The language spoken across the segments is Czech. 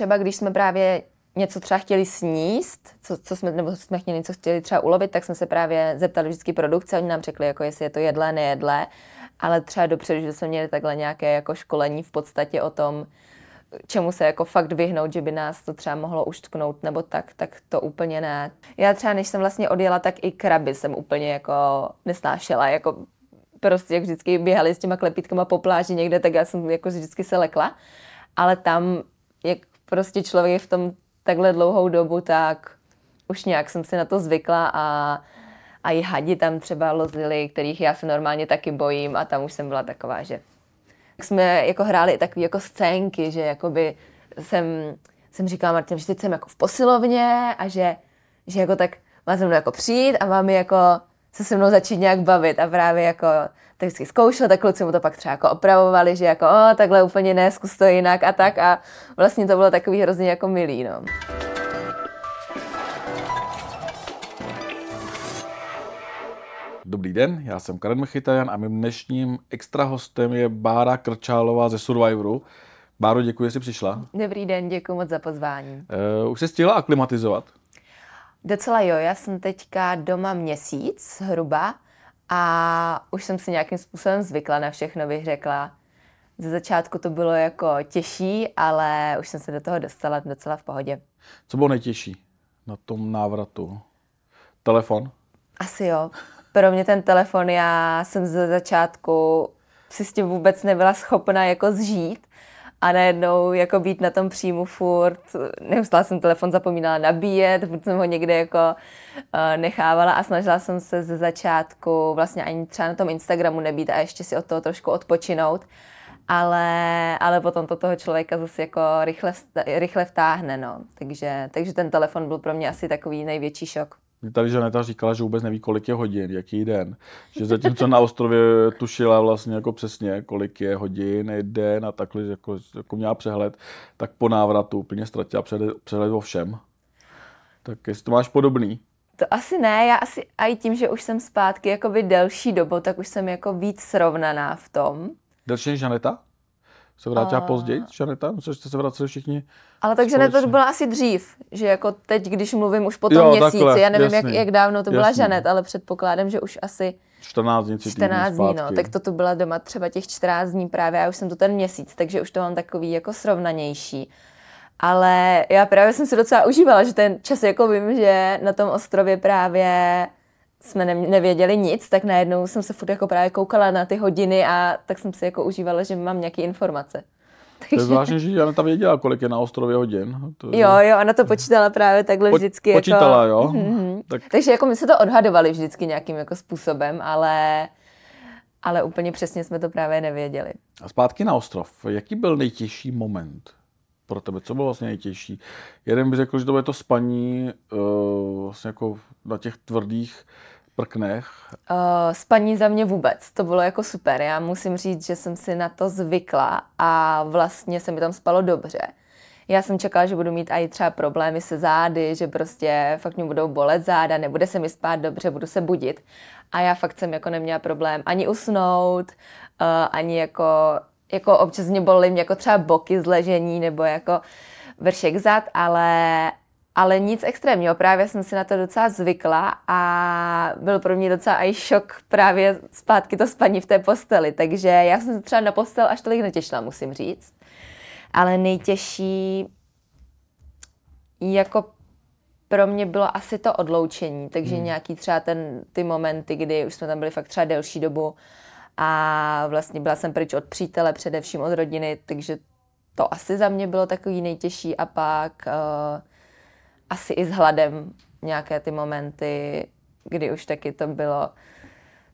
třeba, když jsme právě něco třeba chtěli sníst, co, co jsme, nebo jsme chtěli něco chtěli třeba ulovit, tak jsme se právě zeptali vždycky produkce, oni nám řekli, jako jestli je to jedlé, nejedlé, ale třeba dopředu, že jsme měli takhle nějaké jako školení v podstatě o tom, čemu se jako fakt vyhnout, že by nás to třeba mohlo uštknout nebo tak, tak to úplně ne. Já třeba, než jsem vlastně odjela, tak i kraby jsem úplně jako nesnášela, jako prostě jak vždycky běhali s těma klepítkama po pláži někde, tak já jsem jako vždycky se lekla, ale tam, jak prostě člověk je v tom takhle dlouhou dobu, tak už nějak jsem si na to zvykla a, a i hadi tam třeba lozili, kterých já se normálně taky bojím a tam už jsem byla taková, že jsme jako hráli takové jako scénky, že jakoby jsem, jsem říkala Martin, že teď jsem jako v posilovně a že, že jako tak má se mnou jako přijít a mám jako se se mnou začít nějak bavit a právě jako tak vždycky zkoušel, tak kluci mu to pak třeba jako opravovali, že jako o, takhle úplně ne, zkus to jinak a tak a vlastně to bylo takový hrozně jako milý, no. Dobrý den, já jsem Karen Mechitajan a mým dnešním extra hostem je Bára Krčálová ze Survivoru. Báro, děkuji, že jsi přišla. Dobrý den, děkuji moc za pozvání. Uh, už jsi stihla aklimatizovat? Docela jo, já jsem teďka doma měsíc zhruba a už jsem si nějakým způsobem zvykla na všechno, bych řekla. Ze začátku to bylo jako těžší, ale už jsem se do toho dostala docela v pohodě. Co bylo nejtěžší na tom návratu? Telefon? Asi jo. Pro mě ten telefon, já jsem ze začátku si s tím vůbec nebyla schopna jako zžít a najednou jako být na tom příjmu furt, neustále jsem telefon zapomínala nabíjet, furt jsem ho někde jako uh, nechávala a snažila jsem se ze začátku vlastně ani třeba na tom Instagramu nebýt a ještě si od toho trošku odpočinout, ale, ale potom to toho člověka zase jako rychle, rychle vtáhne, no. Takže, takže ten telefon byl pro mě asi takový největší šok. Mě tady Žaneta říkala, že vůbec neví, kolik je hodin, jaký den. Že zatímco na ostrově tušila vlastně jako přesně, kolik je hodin, den a takhle jako, jako měla přehled, tak po návratu úplně ztratila přehled, přehled o všem. Tak jestli to máš podobný. To asi ne, já asi i tím, že už jsem zpátky jakoby delší dobu, tak už jsem jako víc srovnaná v tom. Delší než Žaneta? Se vrátila a... později, Žaneta? Myslím, že jste se vraceli všichni Ale takže ne, to bylo asi dřív, že jako teď, když mluvím už po tom jo, měsíci, takhle, já nevím, jak, jak dávno to byla jasný. Žanet, ale předpokládám, že už asi 14 dní, 14 dní, no, tak to tu byla doma třeba těch 14 dní právě, já už jsem to ten měsíc, takže už to mám takový jako srovnanější. Ale já právě jsem si docela užívala, že ten čas jako vím, že na tom ostrově právě jsme ne, nevěděli nic, tak najednou jsem se furt jako právě koukala na ty hodiny a tak jsem si jako užívala, že mám nějaké informace. Takže... To je zvláštní, že Jana tam věděla, kolik je na ostrově hodin. To je... Jo, jo, ona to počítala právě takhle po, vždycky. Počítala, jako... jo. Mm-hmm. Tak... Takže jako my se to odhadovali vždycky nějakým jako způsobem, ale, ale úplně přesně jsme to právě nevěděli. A zpátky na ostrov. Jaký byl nejtěžší moment pro tebe? Co bylo vlastně nejtěžší? Jeden by řekl, že to bylo to spaní uh, vlastně jako na těch tvrdých prknech? Uh, spaní za mě vůbec, to bylo jako super. Já musím říct, že jsem si na to zvykla a vlastně se mi tam spalo dobře. Já jsem čekala, že budu mít i třeba problémy se zády, že prostě fakt mě budou bolet záda, nebude se mi spát dobře, budu se budit. A já fakt jsem jako neměla problém ani usnout, uh, ani jako, jako občas mě bolely mě jako třeba boky z ležení nebo jako vršek zad, ale, ale nic extrémního, právě jsem si na to docela zvykla a byl pro mě docela i šok právě zpátky to spaní v té posteli, takže já jsem se třeba na postel až tolik netěšila, musím říct. Ale nejtěžší jako pro mě bylo asi to odloučení, takže hmm. nějaký třeba ten, ty momenty, kdy už jsme tam byli fakt třeba delší dobu a vlastně byla jsem pryč od přítele, především od rodiny, takže to asi za mě bylo takový nejtěžší a pak uh, asi i s hladem nějaké ty momenty, kdy už taky to bylo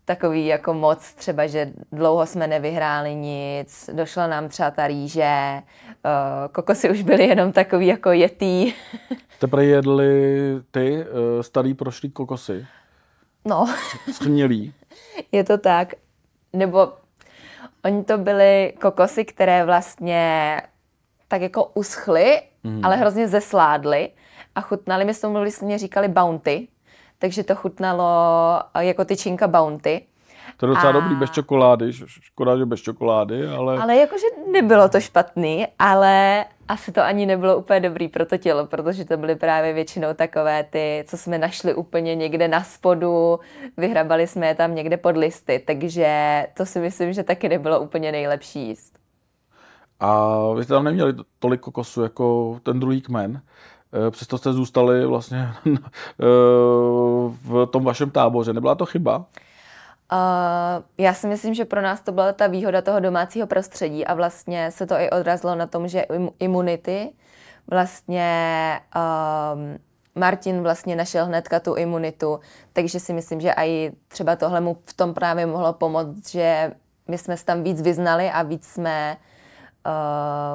takový jako moc, třeba, že dlouho jsme nevyhráli nic, došla nám třeba ta rýže, uh, kokosy už byly jenom takový jako jetý. Teprve jedli ty uh, starý prošlý kokosy? No. Schnělý? Je to tak. Nebo oni to byly kokosy, které vlastně tak jako uschly, mm. ale hrozně zesládly a chutnali, my jsme jsme říkali bounty, takže to chutnalo eh, jako tyčinka bounty. To je docela a... dobrý, bez čokolády, škoda, že bez čokolády, ale... Ale jakože nebylo to špatný, ale, asi to ani nebylo úplně dobrý pro to tělo, protože to byly právě většinou takové ty, co jsme našli úplně někde na spodu, vyhrabali jsme je tam někde pod listy, takže to si myslím, že taky nebylo úplně nejlepší jíst. A vy jste tam neměli tolik kokosu jako ten druhý kmen, eh, přesto jste zůstali vlastně eh, v tom vašem táboře. Nebyla to chyba? Uh, já si myslím, že pro nás to byla ta výhoda toho domácího prostředí a vlastně se to i odrazilo na tom, že imunity vlastně um, Martin vlastně našel hnedka tu imunitu, takže si myslím, že i třeba tohle mu v tom právě mohlo pomoct, že my jsme se tam víc vyznali a víc jsme,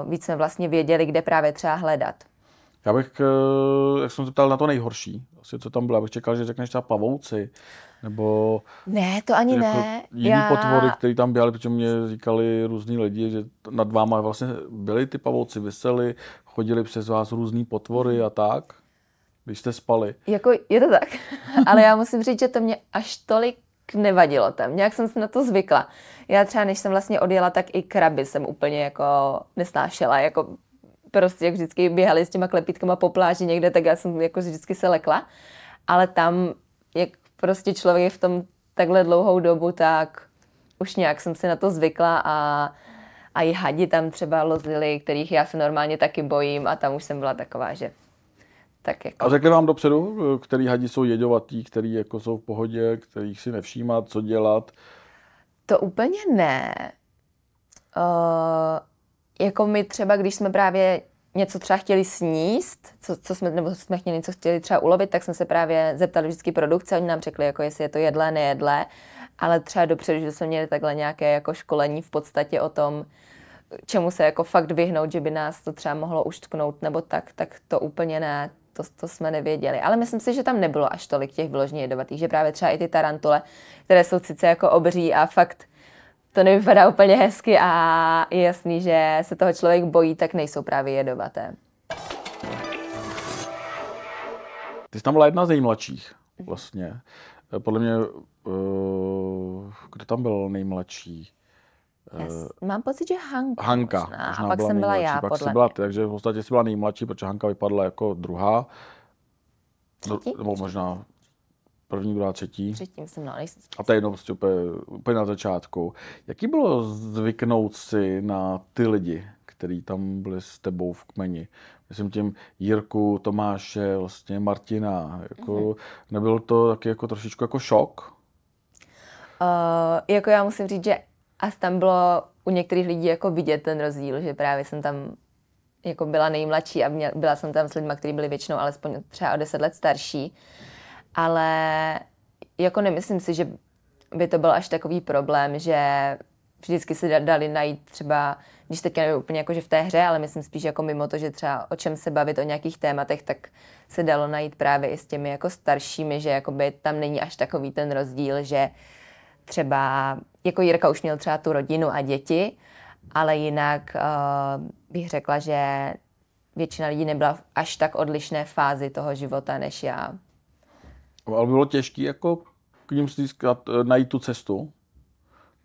uh, víc jsme vlastně věděli, kde právě třeba hledat. Já bych, eh, jak jsem se ptal na to nejhorší, asi co tam bylo, já bych čekal, že řekneš třeba pavouci, nebo... Ne, to ani jako ne. Jiný já... potvory, které tam běhaly, protože mě říkali různí lidi, že nad váma vlastně byli ty pavouci, vysely, chodili přes vás různý potvory a tak, když jste spali. Jako je to tak, ale já musím říct, že to mě až tolik nevadilo tam. Nějak jsem se na to zvykla. Já třeba, než jsem vlastně odjela, tak i kraby jsem úplně jako nesnášela. Jako prostě, jak vždycky běhali s těma klepítkama po pláži někde, tak já jsem jako vždycky se lekla. Ale tam, jak prostě člověk je v tom takhle dlouhou dobu, tak už nějak jsem si na to zvykla a, a i hadi tam třeba lozili, kterých já se normálně taky bojím a tam už jsem byla taková, že tak jako... A řekli vám dopředu, který hadi jsou jedovatý, který jako jsou v pohodě, kterých si nevšímat, co dělat? To úplně ne. Uh, jako my třeba, když jsme právě něco třeba chtěli sníst, co, co jsme, nebo jsme chtěli něco chtěli třeba ulovit, tak jsme se právě zeptali vždycky produkce, oni nám řekli, jako jestli je to jedlé, nejedlé, ale třeba dopředu, že jsme měli takhle nějaké jako školení v podstatě o tom, čemu se jako fakt vyhnout, že by nás to třeba mohlo uštknout nebo tak, tak to úplně ne, to, to jsme nevěděli. Ale myslím si, že tam nebylo až tolik těch vyloženě jedovatých, že právě třeba i ty tarantule, které jsou sice jako obří a fakt to nevypadá úplně hezky a je jasný, že se toho člověk bojí, tak nejsou právě jedovaté. Ty jsi tam byla jedna z nejmladších vlastně. Podle mě, uh, kdo tam byl nejmladší? Yes. Mám pocit, že Hanka. Hanka. Možná, možná a pak byla jsem byla já, pak podle byla, Takže v podstatě jsi byla nejmladší, protože Hanka vypadla jako druhá. Třetí? Nebo možná První, druhá, třetí. Třetí, myslím, no, nejsem A to je jenom prostě úplně, úplně na začátku. Jaký bylo zvyknout si na ty lidi, kteří tam byli s tebou v kmeni? Myslím tím Jirku, Tomáše, vlastně Martina. Jako, mm-hmm. Nebyl to taky jako trošičku jako šok? Uh, jako já musím říct, že asi tam bylo u některých lidí jako vidět ten rozdíl, že právě jsem tam jako byla nejmladší a měla, byla jsem tam s lidmi, kteří byli většinou alespoň třeba o deset let starší ale jako nemyslím si, že by to byl až takový problém, že vždycky se dali najít třeba, když teďka nevím úplně jako, že v té hře, ale myslím spíš jako mimo to, že třeba o čem se bavit, o nějakých tématech, tak se dalo najít právě i s těmi jako staršími, že jakoby tam není až takový ten rozdíl, že třeba, jako Jirka už měl třeba tu rodinu a děti, ale jinak uh, bych řekla, že většina lidí nebyla v až tak odlišné fázi toho života než já. Ale bylo těžké jako k ním získat, eh, najít tu cestu.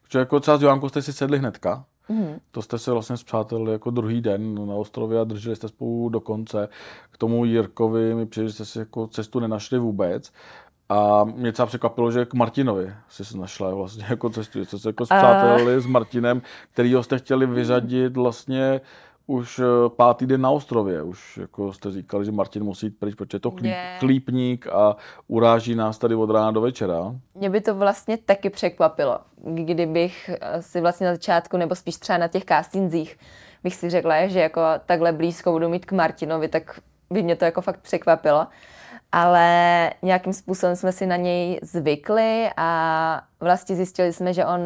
Protože jako třeba s Joánkou jste si sedli hnedka. Mm-hmm. To jste se vlastně zpřátelili jako druhý den na ostrově a drželi jste spolu do konce. K tomu Jirkovi mi přijde, že jste si jako cestu nenašli vůbec. A mě třeba překvapilo, že k Martinovi si našla vlastně jako cestu, že jste se jako zpřátelili uh... s Martinem, kterýho jste chtěli vyřadit vlastně už eh, pátý den na ostrově. Už jako jste říkali, že Martin musí jít pryč, protože je to chlíp, chlípník a uráží nás tady od rána do večera. Mě by to vlastně taky překvapilo, kdybych eh, si vlastně na začátku, nebo spíš třeba na těch castingzích, bych si řekla, že jako takhle blízko budu mít k Martinovi, tak by mě to jako fakt překvapilo. Ale nějakým způsobem jsme si na něj zvykli a vlastně zjistili jsme, že on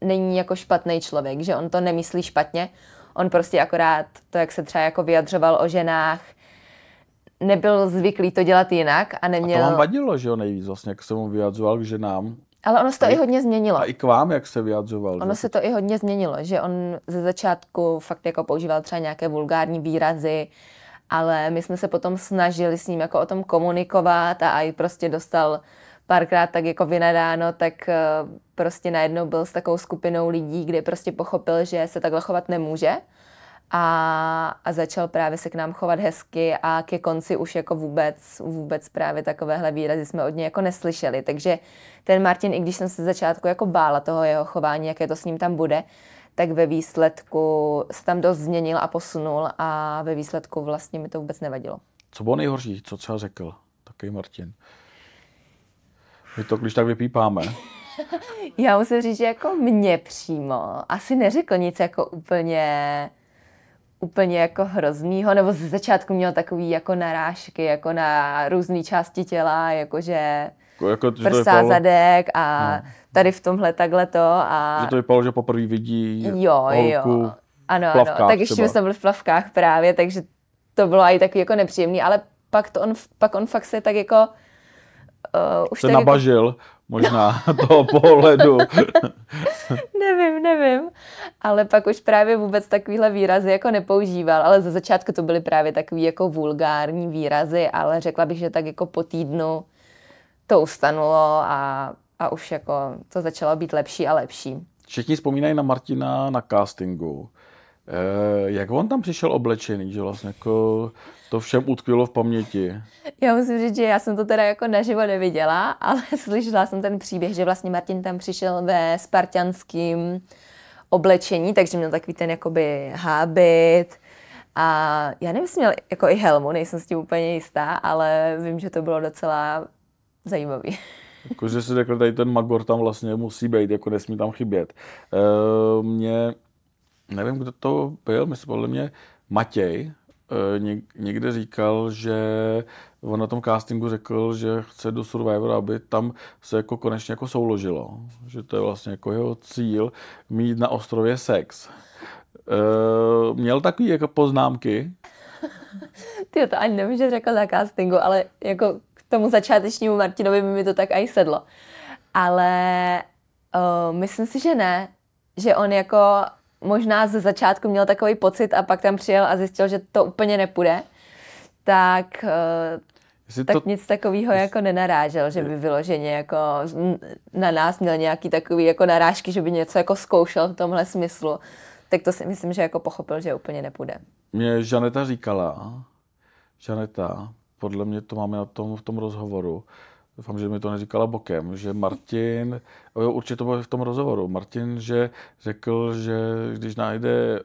není jako špatný člověk, že on to nemyslí špatně, On prostě akorát to, jak se třeba jako vyjadřoval o ženách, nebyl zvyklý to dělat jinak a neměl... A to vám vadilo, že jo, nejvíc vlastně, jak se mu vyjadřoval k ženám. Ale ono se to a i hodně změnilo. A i k vám, jak se vyjadřoval. Ono že? se to i hodně změnilo, že on ze začátku fakt jako používal třeba nějaké vulgární výrazy, ale my jsme se potom snažili s ním jako o tom komunikovat a i prostě dostal párkrát tak jako vynadáno, tak eh, prostě najednou byl s takovou skupinou lidí, kde prostě pochopil, že se takhle chovat nemůže a, a začal právě se k nám chovat hezky a ke konci už jako vůbec, vůbec právě takovéhle výrazy jsme od něj jako neslyšeli. Takže ten Martin, i když jsem se začátku jako bála toho jeho chování, jaké to s ním tam bude, tak ve výsledku se tam dost změnil a posunul a ve výsledku vlastně mi to vůbec nevadilo. Co bylo nejhorší, co třeba řekl takový Martin? My to když tak vypípáme. Já musím říct, že jako mě přímo asi neřekl nic jako úplně úplně jako hroznýho, nebo ze začátku měl takový jako narážky, jako na různé části těla, jakože jako, jako prsá, vypadalo... zadek a no. tady v tomhle takhle to. A... Že to vypadalo, že poprvé vidí jo, holku jo. Ano, ano, tak ještě jsme byli v plavkách právě, takže to bylo i takový jako nepříjemný, ale pak, to on, pak on fakt se tak jako Uh, už se jako- nabažil jako... možná toho pohledu. nevím, nevím. Ale pak už právě vůbec takovýhle výrazy jako nepoužíval, ale za začátku to byly právě takový jako vulgární výrazy, ale řekla bych, že tak jako po týdnu to ustanulo a, a už jako to začalo být lepší a lepší. Všichni vzpomínají na Martina na castingu. Eh, jak on tam přišel oblečený, že vlastně jako to všem utkvělo v paměti? Já musím říct, že já jsem to teda jako naživo neviděla, ale slyšela jsem ten příběh, že vlastně Martin tam přišel ve spartianském oblečení, takže měl takový ten jakoby hábit a já nevím, jestli měl jako i helmu, nejsem s tím úplně jistá, ale vím, že to bylo docela zajímavý. Jakože si řekl, tady ten Magor tam vlastně musí být, jako nesmí tam chybět. E, mě nevím, kdo to byl, myslím, podle mě Matěj, někde říkal, že on na tom castingu řekl, že chce do Survivora, aby tam se jako konečně jako souložilo. Že to je vlastně jako jeho cíl mít na ostrově sex. Eh, měl takový jako poznámky? Ty to ani nevím, že řekl na castingu, ale jako k tomu začátečnímu Martinovi mi to tak i sedlo. Ale uh, myslím si, že ne. Že on jako možná ze začátku měl takový pocit a pak tam přijel a zjistil, že to úplně nepůjde, tak, uh, tak to... nic takového jako nenarážel, že by vyloženě jako na nás měl nějaký takový jako narážky, že by něco jako zkoušel v tomhle smyslu. Tak to si myslím, že jako pochopil, že úplně nepůjde. Mě Žaneta říkala, Žaneta, podle mě to máme na tom, v tom rozhovoru, doufám, že mi to neříkala bokem, že Martin, jo, určitě to bylo v tom rozhovoru, Martin, že řekl, že když najde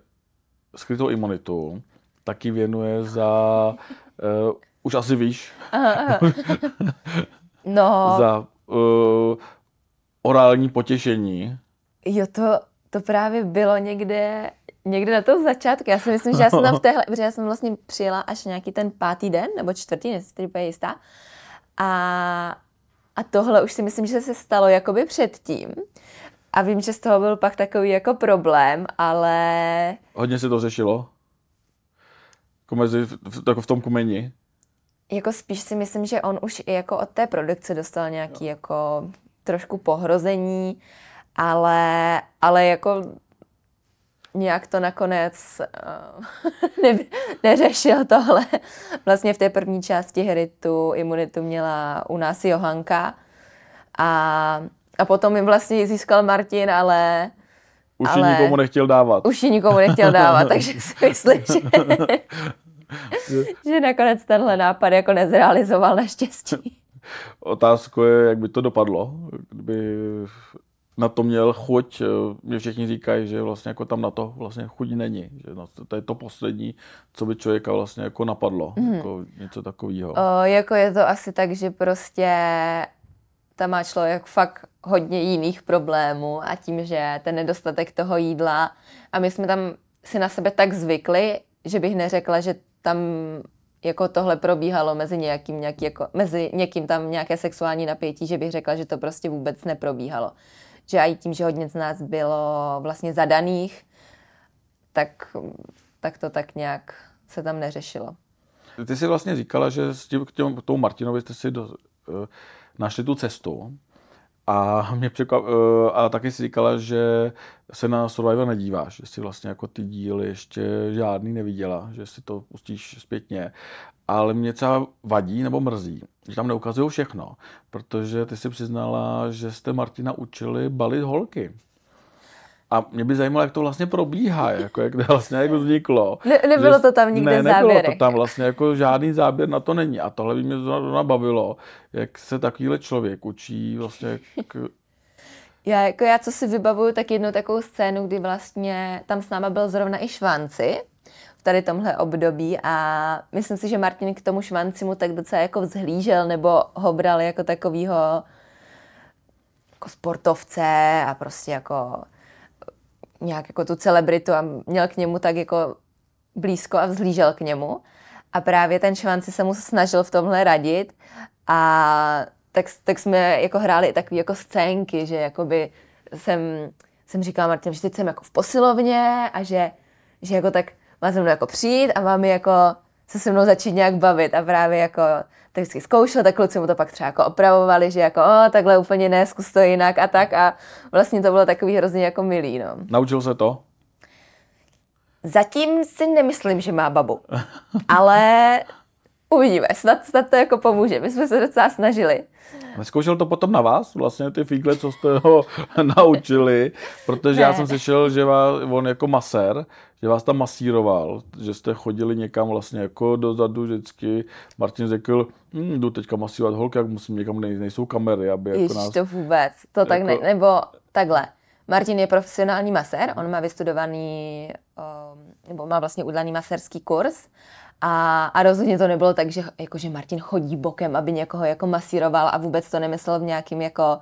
skrytou imunitu, tak ji věnuje za, uh, už asi víš, no. za uh, orální potěšení. Jo, to, to právě bylo někde, někde na tom začátku. Já si myslím, že já jsem tam v téhle, protože já jsem vlastně přijela až nějaký ten pátý den, nebo čtvrtý, nejsem si jistá. A, a tohle už si myslím, že se stalo jakoby předtím. A vím, že z toho byl pak takový jako problém, ale... Hodně se to řešilo? Jako, mezi, jako v tom kumeni? Jako spíš si myslím, že on už i jako od té produkce dostal nějaký jo. jako trošku pohrození, ale, ale jako nějak to nakonec uh, ne, neřešil tohle. Vlastně v té první části hry tu imunitu měla u nás Johanka a, a potom jim vlastně získal Martin, ale už ale ji nikomu nechtěl dávat. Už ji nikomu nechtěl dávat, takže si myslím, že, že nakonec tenhle nápad jako nezrealizoval naštěstí. Otázka je, jak by to dopadlo, kdyby na to měl chuť. Eh, mě všichni říkají, že vlastně jako tam na to vlastně chuť není. Že to je to poslední, co by člověka vlastně jako napadlo. Mm. Jako něco takového. Jako je to asi tak, že prostě tam má člověk fakt hodně jiných problémů a tím, že ten nedostatek toho jídla a my jsme tam si na sebe tak zvykli, že bych neřekla, že tam jako tohle probíhalo mezi nějakým, nějaký, jako, mezi někým tam nějaké sexuální napětí, že bych řekla, že to prostě vůbec neprobíhalo že i tím, že hodně z nás bylo vlastně zadaných, tak, tak to tak nějak se tam neřešilo. Ty jsi vlastně říkala, že s tím, k těm, tomu Martinovi jste si do, uh, našli tu cestu a mě překvap, uh, a taky si říkala, že se na Survivor nedíváš, že si vlastně jako ty díly ještě žádný neviděla, že si to pustíš zpětně ale mě třeba vadí nebo mrzí, že tam neukazují všechno, protože ty si přiznala, že jste Martina učili balit holky. A mě by zajímalo, jak to vlastně probíhá, jako jak to vlastně jako vzniklo. Ne, nebylo Že- to tam nikde ne, nebylo to záběrech. tam vlastně, jako žádný záběr na to není. A tohle by mě zrovna bavilo, jak se takovýhle člověk učí vlastně k, Já, jako já, co si vybavuju, tak jednu takovou scénu, kdy vlastně tam s náma byl zrovna i Švanci v tady tomhle období a myslím si, že Martin k tomu Švanci mu tak docela jako vzhlížel nebo ho bral jako takovýho jako sportovce a prostě jako nějak jako tu celebritu a měl k němu tak jako blízko a vzhlížel k němu. A právě ten Švanci se mu snažil v tomhle radit a tak, tak jsme jako hráli takové jako scénky, že jakoby jsem, jsem říkala Martin, že teď jsem jako v posilovně a že, že jako tak má se mnou jako přijít a mám jako se se mnou začít nějak bavit a právě jako tak vždycky zkoušel, tak kluci mu to pak třeba jako opravovali, že jako o, takhle úplně ne, zkus to jinak a tak a vlastně to bylo takový hrozně jako milý, no. naučil se to? Zatím si nemyslím, že má babu, ale uvidíme, snad, snad to jako pomůže, my jsme se docela snažili. Neskoušel to potom na vás, vlastně ty fígle, co jste ho naučili, protože já Ne. jsem slyšel, že vás, on jako masér, že vás tam masíroval, že jste chodili někam vlastně jako dozadu vždycky. Martin řekl, hm, jdu teďka masírovat holky, jak musím někam, nej, nejsou kamery, aby jako Ježiš, nás... to vůbec, to tak ne, jako- nebo takhle. Martin je profesionální masér, on má vystudovaný, um, nebo má vlastně udělaný masérský kurz a, a rozhodně to nebylo tak, že, jako, že Martin chodí bokem, aby někoho jako masíroval a vůbec to nemyslel v nějakým jako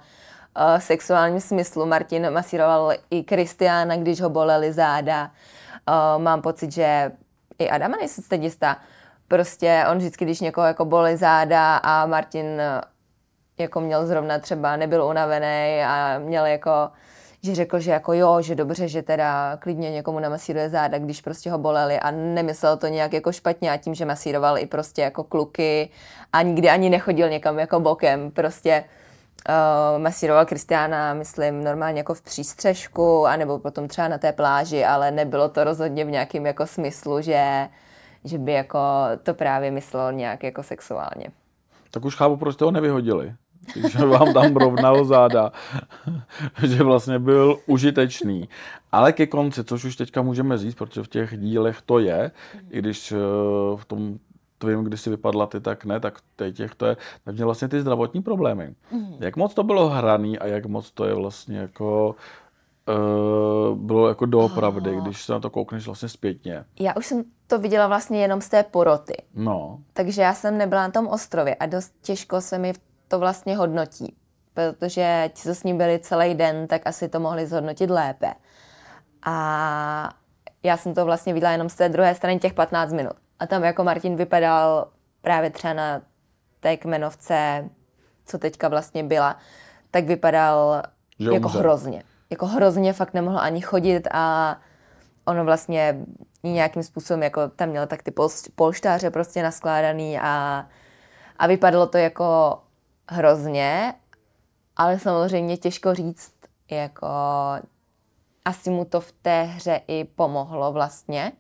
uh, sexuálním smyslu. Martin masíroval i Kristiána, když ho bolely záda. Uh, mám pocit, že i Adama nejsem si teď jistá. Prostě on vždycky, když někoho jako bolí záda a Martin eh, jako měl zrovna třeba, nebyl unavený a měl jako, že řekl, že jako jo, že dobře, že teda klidně někomu namasíruje záda, když prostě ho boleli a nemyslel to nějak jako špatně a tím, že masíroval i prostě jako kluky a nikdy ani nechodil někam jako bokem, prostě uh, masíroval Kristiána, myslím, normálně jako v přístřežku, anebo potom třeba na té pláži, ale nebylo to rozhodně v nějakém jako smyslu, že, že by jako to právě myslel nějak jako sexuálně. Tak už chápu, proč jste ho nevyhodili. Když vám tam rovnal záda, že vlastně byl užitečný. Ale ke konci, což už teďka můžeme říct, protože v těch dílech to je, i když eh, v tom tvým, když si vypadla ty, tak ne, tak teď těch to je, tak měl vlastně ty zdravotní problémy. Jak moc to bylo hraný a jak moc to je vlastně jako uh, bylo jako doopravdy, když se na to koukneš vlastně zpětně. Já už jsem to viděla vlastně jenom z té poroty, No, takže já jsem nebyla na tom ostrově a dost těžko se mi to vlastně hodnotí, protože ti, co s ním byli celý den, tak asi to mohli zhodnotit lépe. A já jsem to vlastně viděla jenom z té druhé strany těch 15 minut. A tam jako Martin vypadal právě třeba na té kmenovce, co teďka vlastně byla, tak vypadal Že jako umře. hrozně. Jako hrozně fakt nemohl ani chodit a ono vlastně nějakým způsobem, jako tam měl tak ty pol- polštáře prostě naskládaný a, a vypadalo to jako hrozně, ale samozřejmě těžko říct, jako asi mu to v té hře i pomohlo vlastně.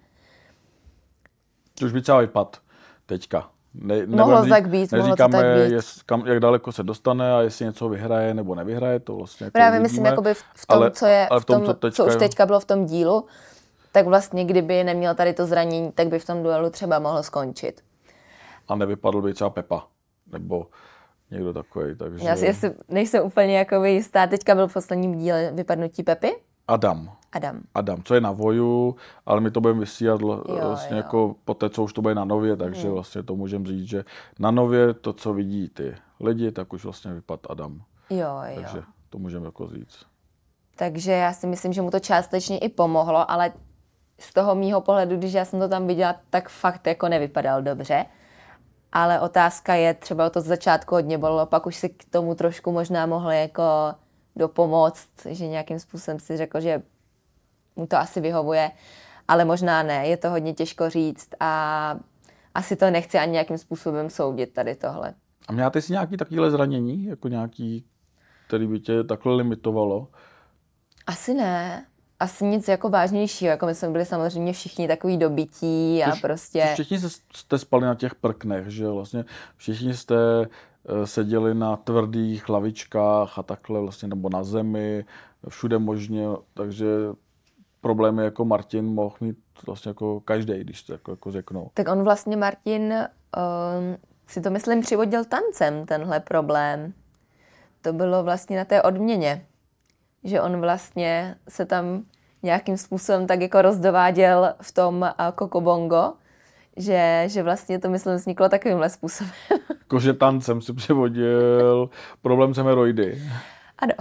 Už by třeba vypad teďka. Ne, Mohlo nebudem tak být, mohlo to neříkáme, tak být. Jest, kam, jak daleko se dostane a jestli něco vyhraje nebo nevyhraje, to vlastně jako Právě uvidíme. myslím, jakoby v, v tom, ale, co je, ale v tom, co, teďka, už teďka bylo v tom dílu, tak vlastně kdyby neměl tady to zranění, tak by v tom duelu třeba mohl skončit. A nevypadl by třeba Pepa, nebo někdo takový, takže... Já si jestli nejsem úplně jako jistá. Teďka byl v posledním díle vypadnutí Pepy. Adam. Adam. Adam, co je na voju, ale my to budeme vysílat Jo, vlastně jo. jako po té, co už to bude na nově, takže Hmm. vlastně to můžeme říct, že na nově to, co vidí ty lidi, tak už vlastně vypad Adam. Jo, jo. Takže to můžeme jako říct. Takže já si myslím, že mu to částečně i pomohlo, ale z toho mýho pohledu, když já jsem to tam viděla, tak fakt jako nevypadal dobře. Ale otázka je, třeba to z začátku hodně bolelo, pak už si k tomu trošku možná mohli jako dopomoct, že nějakým způsobem si řekl, že to asi vyhovuje, ale možná ne, je to hodně těžko říct a asi to nechci ani nějakým způsobem soudit tady tohle. A měla ty si nějaký takovýhle zranění, jako nějaký, který by tě takhle limitovalo? Asi ne. Asi nic jako vážnějšího, jako my jsme byli samozřejmě všichni takový dobytí a Což- prostě... Všichni jste, jste spali na těch prknech, že? Vlastně všichni jste eh, seděli na tvrdých lavičkách a takhle vlastně, nebo na zemi, všude možně, takže problémy jako Martin mohl mít vlastně jako každý, když to jako, jako řeknou. Tak on vlastně, Martin, um, si to myslím přivodil tancem, tenhle problém. To bylo vlastně na té odměně, že on vlastně se tam nějakým způsobem tak jako rozdováděl v tom kokobongo, že, že vlastně to myslím vzniklo takovýmhle způsobem. Jakože tancem si přivodil problém s hemeroidy. Ano.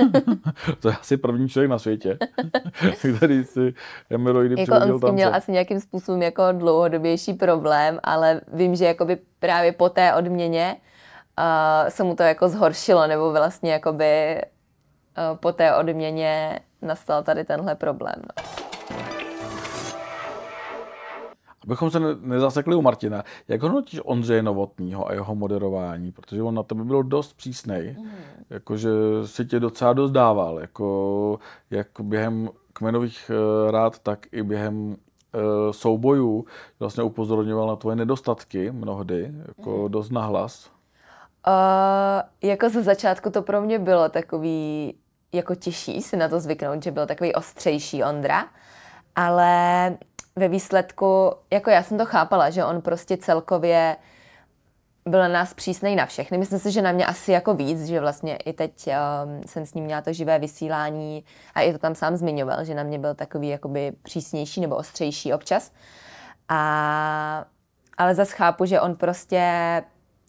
to je asi první člověk na světě, který si hemeroidy jako on s tím měl asi nějakým způsobem jako dlouhodobější problém, ale vím, že jakoby právě po té odměně uh, se mu to jako zhoršilo, nebo vlastně jakoby uh, po té odměně nastal tady tenhle problém. No. Abychom se nezasekli u Martina, jak hodnotíš Ondřeje Novotního a jeho moderování? Protože on na to by byl dost přísnej, mm. Jakože si tě docela dost dával, jako jak během kmenových uh, rád, tak i během uh, soubojů vlastně upozorňoval na tvoje nedostatky mnohdy, jako mm. dost nahlas. Uh, jako ze začátku to pro mě bylo takový jako těžší si na to zvyknout, že byl takový ostřejší Ondra, ale ve výsledku, jako já jsem to chápala, že on prostě celkově byl na nás přísnej na všechny. Myslím si, že na mě asi jako víc, že vlastně i teď um, jsem s ním měla to živé vysílání a i to tam sám zmiňoval, že na mě byl takový jakoby přísnější nebo ostřejší občas. A, ale zase chápu, že on prostě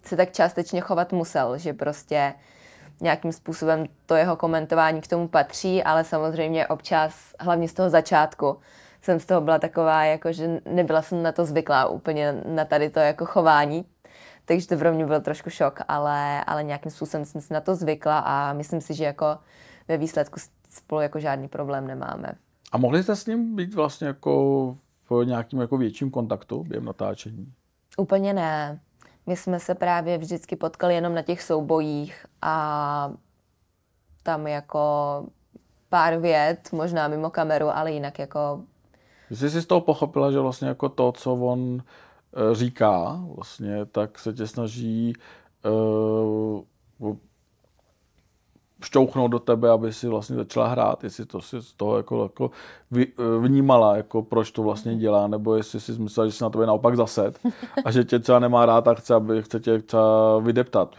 se tak částečně chovat musel, že prostě nějakým způsobem to jeho komentování k tomu patří, ale samozřejmě občas, hlavně z toho začátku, jsem z toho byla taková, jako že nebyla jsem na to zvyklá úplně na tady to jako chování, takže to pro mě byl trošku šok, ale, ale nějakým způsobem jsem si na to zvykla a myslím si, že jako ve výsledku spolu jako žádný problém nemáme. A mohli jste s ním být vlastně jako v nějakým jako větším kontaktu během natáčení? Úplně ne. My jsme se právě vždycky potkali jenom na těch soubojích a tam jako pár vět, možná mimo kameru, ale jinak jako Jsi si z toho pochopila, že vlastně jako to, co on říká, vlastně, tak se tě snaží uh, šťouchnout do tebe, aby si vlastně začala hrát, jestli to si z toho jako, jako vy, e, vnímala, jako proč to vlastně dělá, nebo jestli si myslela, že si na tebe naopak zased a že tě třeba nemá rád a chce, aby chce tě třeba vydeptat.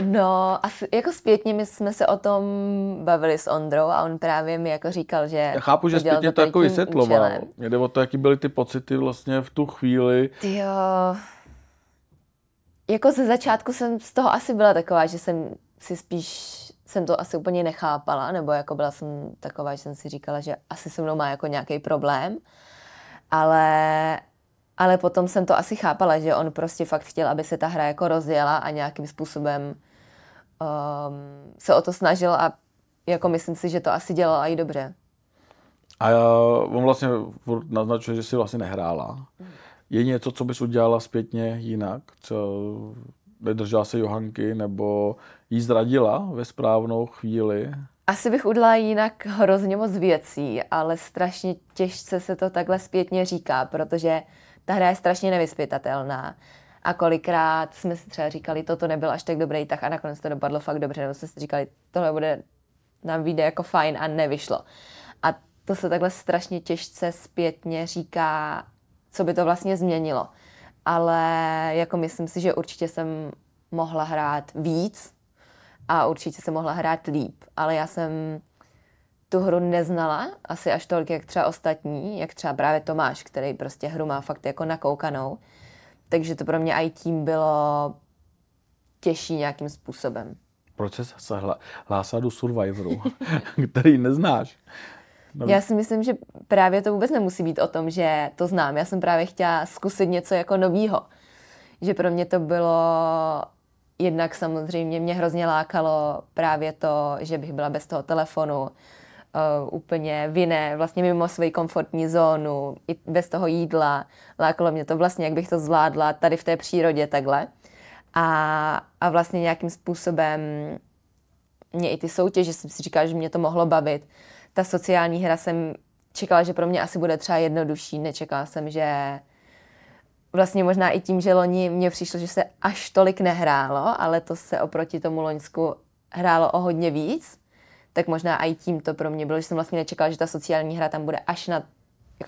No, asi jako zpětně my jsme se o tom bavili s Ondrou a on právě mi jako říkal, že Já chápu, že zpětně to jako vysvětloval. Mě jde o to, jaký byly ty pocity vlastně v tu chvíli. Jo. Jako ze začátku jsem z toho asi byla taková, že jsem si spíš jsem to asi úplně nechápala, nebo jako byla jsem taková, že jsem si říkala, že asi se mnou má jako nějaký problém. Ale ale potom jsem to asi chápala, že on prostě fakt chtěl, aby se ta hra jako rozjela a nějakým způsobem um, se o to snažil a jako myslím si, že to asi dělal i dobře. A on vlastně naznačuje, že si vlastně nehrála. Je něco, co bys udělala zpětně jinak? Co nedržela se Johanky nebo jí zradila ve správnou chvíli? Asi bych udělala jinak hrozně moc věcí, ale strašně těžce se to takhle zpětně říká, protože ta hra je strašně nevyspětatelná. A kolikrát jsme si třeba říkali, toto nebyl až tak dobrý tak a nakonec to dopadlo fakt dobře, nebo jsme si říkali, tohle bude, nám vyjde jako fajn a nevyšlo. A to se takhle strašně těžce zpětně říká, co by to vlastně změnilo. Ale jako myslím si, že určitě jsem mohla hrát víc a určitě jsem mohla hrát líp. Ale já jsem tu hru neznala asi až tolik, jak třeba ostatní, jak třeba právě Tomáš, který prostě hru má fakt jako nakoukanou. Takže to pro mě i tím bylo těžší nějakým způsobem. Proč se hlásá do Survivoru, který neznáš? No. Já si myslím, že právě to vůbec nemusí být o tom, že to znám. Já jsem právě chtěla zkusit něco jako novýho. Že pro mě to bylo jednak samozřejmě mě hrozně lákalo právě to, že bych byla bez toho telefonu, uh, úplně v jiné, vlastně mimo svoji komfortní zónu, i bez toho jídla. Lákalo mě to vlastně, jak bych to zvládla tady v té přírodě takhle. A, a vlastně nějakým způsobem mě i ty soutěže, jsem si říkala, že mě to mohlo bavit. Ta sociální hra jsem čekala, že pro mě asi bude třeba jednodušší. Nečekala jsem, že vlastně možná i tím, že loni mně přišlo, že se až tolik nehrálo, ale to se oproti tomu loňsku hrálo o hodně víc, tak možná i tím to pro mě bylo, že jsem vlastně nečekala, že ta sociální hra tam bude až na,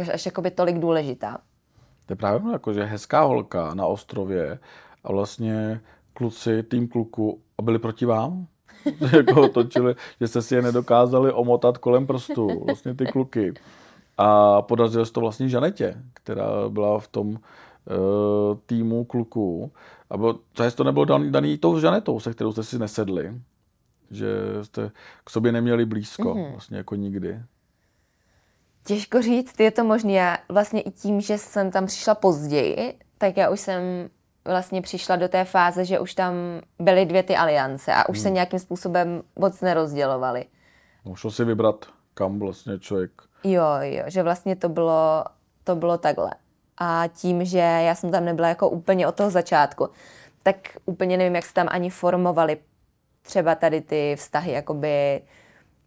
až, až jakoby tolik důležitá. To je právě jako, že hezká holka na ostrově a vlastně kluci, tým kluku byli proti vám? jako točili, že jste si je nedokázali omotat kolem prstů, vlastně ty kluky. A podařilo se to vlastně Žanetě, která byla v tom uh, týmu kluků. A bylo, to nebylo daný, daný tou Žanetou, se kterou jste si nesedli. Že jste k sobě neměli blízko, mm-hmm. vlastně jako nikdy. Těžko říct, je to možné. Já vlastně i tím, že jsem tam přišla později, tak já už jsem vlastně přišla do té fáze, že už tam byly dvě ty aliance a už hmm. se nějakým způsobem moc nerozdělovaly. No, šlo si vybrat, kam vlastně člověk... Jo, jo, že vlastně to bylo, to bylo takhle. A tím, že já jsem tam nebyla jako úplně od toho začátku, tak úplně nevím, jak se tam ani formovaly třeba tady ty vztahy, jakoby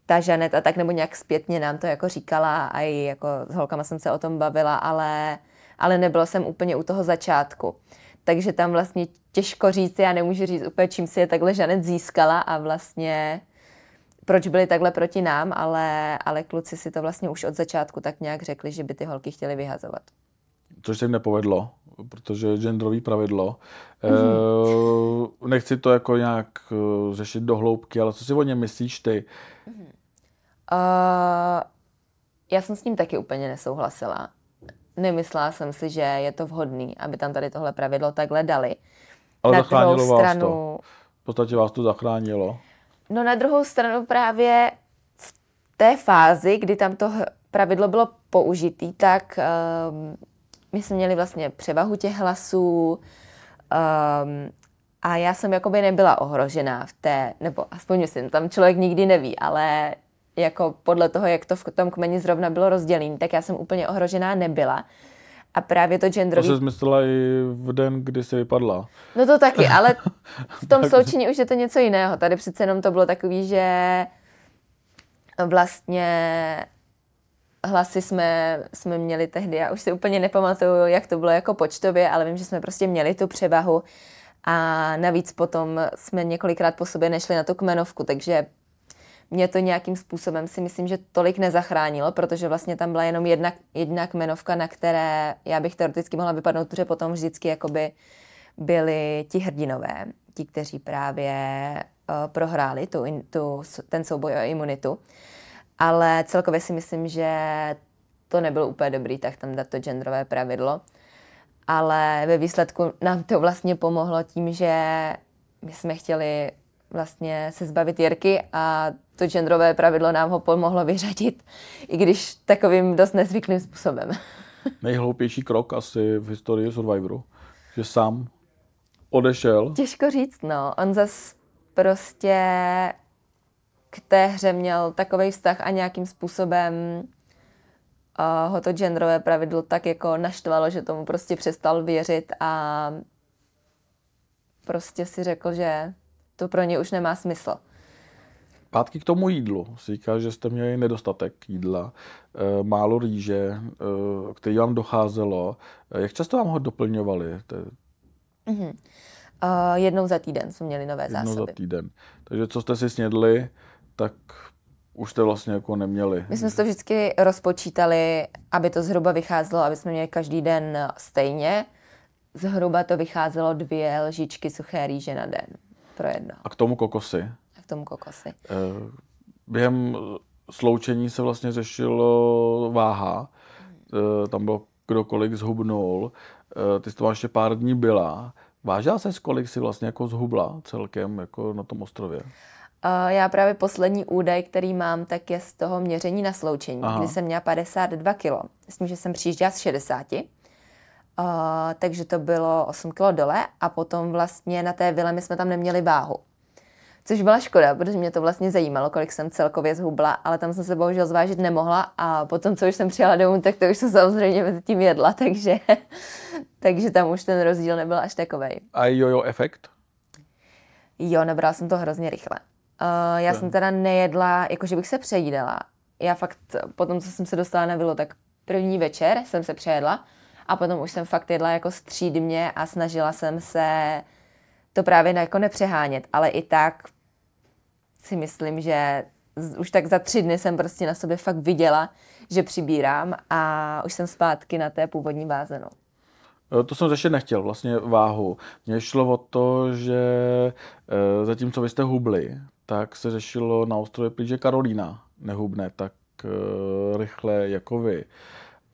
ta Žanet a tak, nebo nějak zpětně nám to jako říkala a i jako s holkama jsem se o tom bavila, ale, ale nebyla jsem úplně u toho začátku takže tam vlastně těžko říct, já nemůžu říct úplně, čím si je takhle Žanet získala a vlastně proč byli takhle proti nám, ale, ale kluci si to vlastně už od začátku tak nějak řekli, že by ty holky chtěli vyhazovat. Což se jim nepovedlo, protože je genderový pravidlo. Mm-hmm. E, nechci to jako nějak eh, řešit do hloubky, ale co si o něm myslíš ty? Mm-hmm. Uh, já jsem s ním taky úplně nesouhlasila nemyslela jsem si, že je to vhodný, aby tam tady tohle pravidlo takhle dali. Ale na zachránilo druhou stranu, to. V podstatě vás to zachránilo. No na druhou stranu právě v té fázi, kdy tam to pravidlo bylo použitý, tak um, my jsme měli vlastně převahu těch hlasů um, a já jsem jakoby nebyla ohrožená v té, nebo aspoň myslím, tam člověk nikdy neví, ale jako podle toho, jak to v tom kmeni zrovna bylo rozdělené, tak já jsem úplně ohrožená nebyla. A právě to genderový... To jsi myslela i v den, kdy jsi vypadla. No to taky, ale v tom sloučení už je to něco jiného. Tady přece jenom to bylo takový, že vlastně hlasy jsme, jsme měli tehdy, já už si úplně nepamatuju, jak to bylo jako počtově, ale vím, že jsme prostě měli tu převahu a navíc potom jsme několikrát po sobě nešli na tu kmenovku, takže mě to nějakým způsobem si myslím, že tolik nezachránilo, protože vlastně tam byla jenom jedna, jedna kmenovka, na které já bych teoreticky mohla vypadnout, protože potom vždycky jakoby byli ti hrdinové, ti, kteří právě uh, prohráli tu, tu, ten souboj o imunitu. Ale celkově si myslím, že to nebylo úplně dobrý, tak tam dát to genderové pravidlo. Ale ve výsledku nám to vlastně pomohlo tím, že my jsme chtěli vlastně se zbavit Jirky a to genderové pravidlo nám ho pomohlo vyřadit, i když takovým dost nezvyklým způsobem. Nejhloupější krok asi v historii Survivoru, že sám odešel. Těžko říct, no. On zas prostě k té hře měl takový vztah a nějakým způsobem uh, ho to genderové pravidlo tak jako naštvalo, že tomu prostě přestal věřit a prostě si řekl, že to pro ně už nemá smysl. Zpátky k tomu jídlu. Říká, že jste měli nedostatek jídla, eh, málo rýže, eh, který vám docházelo. Jak často vám ho doplňovali? Mm-hmm. Uh, jednou za týden jsme měli nové jednou zásoby. za týden. Takže co jste si snědli, tak už jste vlastně jako neměli. My jsme to vždycky rozpočítali, aby to zhruba vycházelo, aby jsme měli každý den stejně. Zhruba to vycházelo dvě lžičky suché rýže na den pro jedno. A k tomu kokosy? k tomu kokosy. Eh, během sloučení se vlastně řešilo váha. Hmm. Tam bylo kdokoliv zhubnul. Eh, ty jsi to ještě pár dní byla. Vážila se, kolik si vlastně jako zhubla celkem jako na tom ostrově? Já právě poslední údaj, který mám, tak je z toho měření na sloučení, Aha. kdy jsem měla 52 kilo. S tím, že jsem přijížděla z 60. Uh, takže to bylo 8 kilo dole a potom vlastně na té vile my jsme tam neměli váhu. Což byla škoda, protože mě to vlastně zajímalo, kolik jsem celkově zhubla, ale tam jsem se bohužel zvážit nemohla a potom, co už jsem přijela domů, tak to už jsem samozřejmě mezi tím jedla, takže, takže tam už ten rozdíl nebyl až takový. A jojo efekt? Jo, nabrala jsem to hrozně rychle. Uh, já to. jsem teda nejedla, jakože bych se přejídala. Já fakt, potom, co jsem se dostala na vilu, tak první večer jsem se přejedla A potom už jsem fakt jedla jako střídmě a snažila jsem se to právě jako nepřehánět, ale i tak si myslím, že už tak za tři dny jsem prostě na sobě fakt viděla, že přibírám a už jsem zpátky na té původní báze. No. Eh, to jsem ještě nechtěl, vlastně váhu. Mně šlo o to, že eh, zatímco vy jste hubli, tak se řešilo na ostrově plíž, že Karolína nehubne tak eh, rychle jako vy.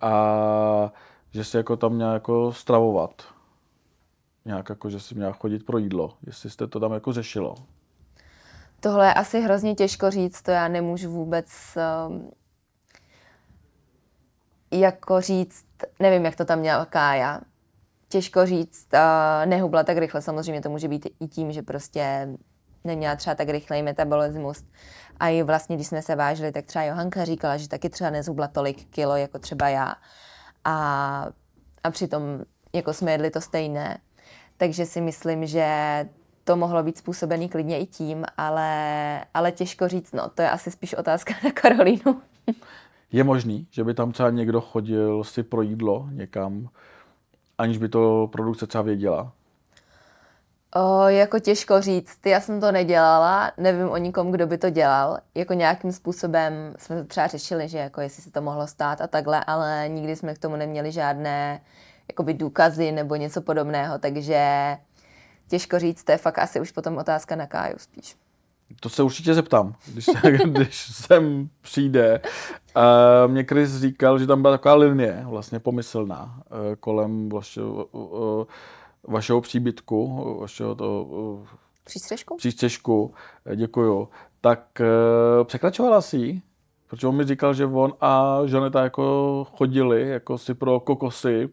A že se jako tam měla jako stravovat. Nějak jako, že si měla chodit pro jídlo. Jestli jste to tam jako řešilo. Tohle je asi hrozně těžko říct, to já nemůžu vůbec um, jako říct, nevím, jak to tam měla Kája. Těžko říct, uh, nehubla tak rychle, samozřejmě to může být i tím, že prostě neměla třeba tak rychlej metabolismus. A i vlastně, když jsme se vážili, tak třeba Johanka říkala, že taky třeba nezhubla tolik kilo, jako třeba já. A, a přitom jako jsme jedli to stejné. Takže si myslím, že to mohlo být způsobený klidně i tím, ale, ale těžko říct, no, to je asi spíš otázka na Karolínu. Je možný, že by tam třeba někdo chodil si pro jídlo někam, aniž by to produkce třeba věděla? O, jako těžko říct. Já jsem to nedělala, nevím o nikom, kdo by to dělal. Jako nějakým způsobem jsme to třeba řešili, že jako jestli se to mohlo stát a takhle, ale nikdy jsme k tomu neměli žádné jakoby důkazy nebo něco podobného, takže těžko říct, to je fakt asi už potom otázka na Káju spíš. To se určitě zeptám, když, když sem přijde. Uh, mě Chris říkal, že tam byla taková linie, vlastně pomyslná, uh, kolem vašeho, uh, vašeho příbytku, vašeho to... Uh, přístřežku? Přístřežku, děkuju. Tak uh, překračovala si ji? Protože on mi říkal, že on a Žaneta jako chodili jako si pro kokosy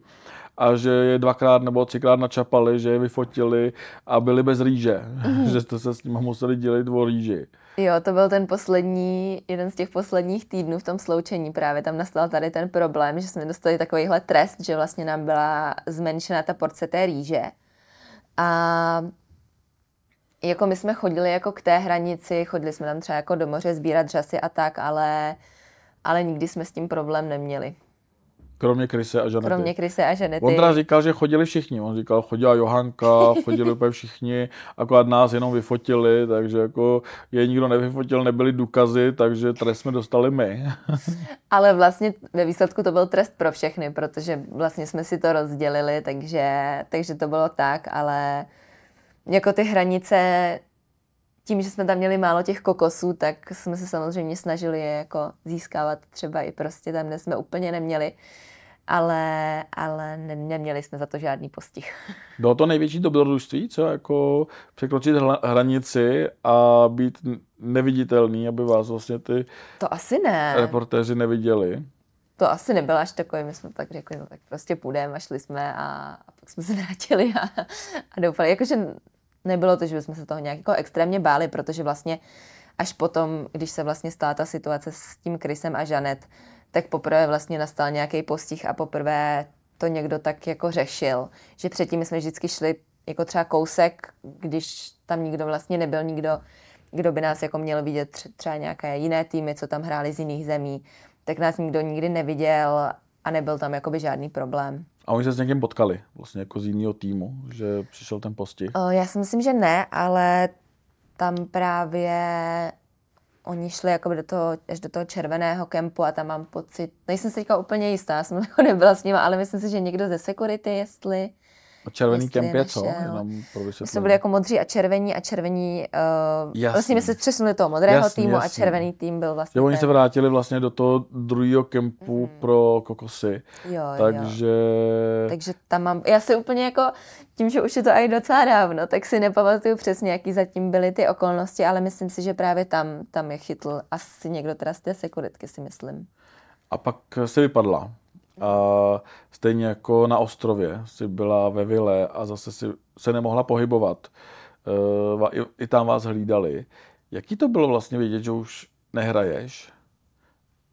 a že je dvakrát nebo třikrát načapali, že je vyfotili a byli bez rýže, mm. že jste se s nimi museli dělit o rýži. Jo, to byl ten poslední, jeden z těch posledních týdnů v tom sloučení. Právě tam nastal tady ten problém, že jsme dostali takovýhle trest, že vlastně nám byla zmenšena ta porce té rýže. A jako my jsme chodili jako k té hranici, chodili jsme tam třeba jako do moře sbírat řasy a tak, ale, ale nikdy jsme s tím problém neměli. Kromě Krise a Žanety. Kromě Krise a Žanety. On teda říkal, že chodili všichni. On říkal, chodila Johanka, chodili úplně všichni, akorát nás jenom vyfotili, takže jako je nikdo nevyfotil, nebyly důkazy, takže trest jsme dostali my. Ale vlastně ve výsledku to byl trest pro všechny, protože vlastně jsme si to rozdělili, takže, takže to bylo tak, ale jako ty hranice tím, že jsme tam měli málo těch kokosů, tak jsme se samozřejmě snažili je jako získávat třeba i prostě tam, kde jsme úplně neměli ale, ale ne, neměli jsme za to žádný postih. Bylo to největší dobrodružství, co jako překročit hranici a být neviditelný, aby vás vlastně ty to asi ne. reportéři neviděli? To asi nebylo až takové, my jsme tak řekli, no tak prostě půjdeme a šli jsme a, a pak jsme se vrátili a, a doufali, jakože nebylo to, že bychom se toho nějak jako extrémně báli, protože vlastně až potom, když se vlastně stala ta situace s tím Krisem a Žanet, tak poprvé vlastně nastal nějaký postih a poprvé to někdo tak jako řešil, že předtím jsme vždycky šli jako třeba kousek, když tam nikdo vlastně nebyl, nikdo, kdo by nás jako měl vidět, třeba nějaké jiné týmy, co tam hráli z jiných zemí, tak nás nikdo nikdy neviděl a nebyl tam jakoby žádný problém. A oni se s někým potkali, vlastně jako z jiného týmu, že přišel ten postih? Já si myslím, že ne, ale tam právě oni šli jako do toho, až do toho červeného kempu a tam mám pocit, nejsem si teďka úplně jistá, já jsem jako nebyla s nimi, ale myslím si, že někdo ze security, jestli a červený kemp je co? Jenom my jsme byli jako modří a červení a červení, uh, vlastně my se přesunuli toho modrého jasný, týmu jasný. a červený tým byl vlastně Jo, oni ten... se vrátili vlastně do toho druhého kempu mm. pro kokosy. Jo, takže... Jo. Takže tam mám, já si úplně jako, tím, že už je to i docela dávno, tak si nepamatuju přesně, jaký zatím byly ty okolnosti, ale myslím si, že právě tam, tam je chytl asi někdo teda z té sekuritky, si myslím. A pak se vypadla. A stejně jako na ostrově si byla ve vile a zase si se nemohla pohybovat. E, I, tam vás hlídali. Jaký to bylo vlastně vědět, že už nehraješ,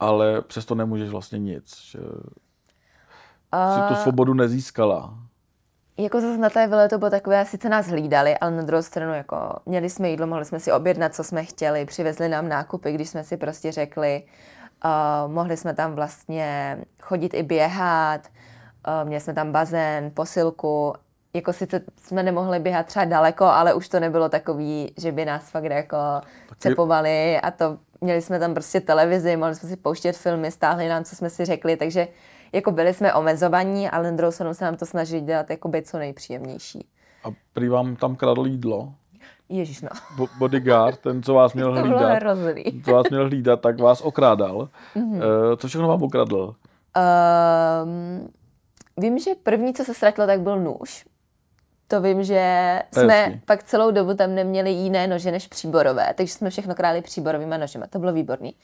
ale přesto nemůžeš vlastně nic, že a... si tu svobodu nezískala? Jako zase na té vile to bylo takové, sice nás hlídali, ale na druhou stranu jako měli jsme jídlo, mohli jsme si objednat, co jsme chtěli, přivezli nám nákupy, když jsme si prostě řekli, Uh, mohli jsme tam vlastně chodit i běhat, Uh, měli jsme tam bazén, posilku, jako sice jsme nemohli běhat třeba daleko, ale už to nebylo takový, že by nás fakt jako Taky... cepovali a to měli jsme tam prostě televizi, mohli jsme si pouštět filmy, stáhli nám, co jsme si řekli, takže jako byli jsme omezovaní, ale na druhou stranu se nám to snažili dělat jako být co nejpříjemnější. A prý vám tam kradl jídlo? Ježíš, no. Bo- bodyguard, ten, co vás měl to hlídat, co vás měl hlídat, tak vás okrádal. Mm-hmm. Uh, co všechno vám okradl? Um, vím, že první, co se ztratilo, tak byl nůž. To vím, že jsme pak celou dobu tam neměli jiné nože než příborové, takže jsme všechno králi příborovými nožema. To bylo výborný.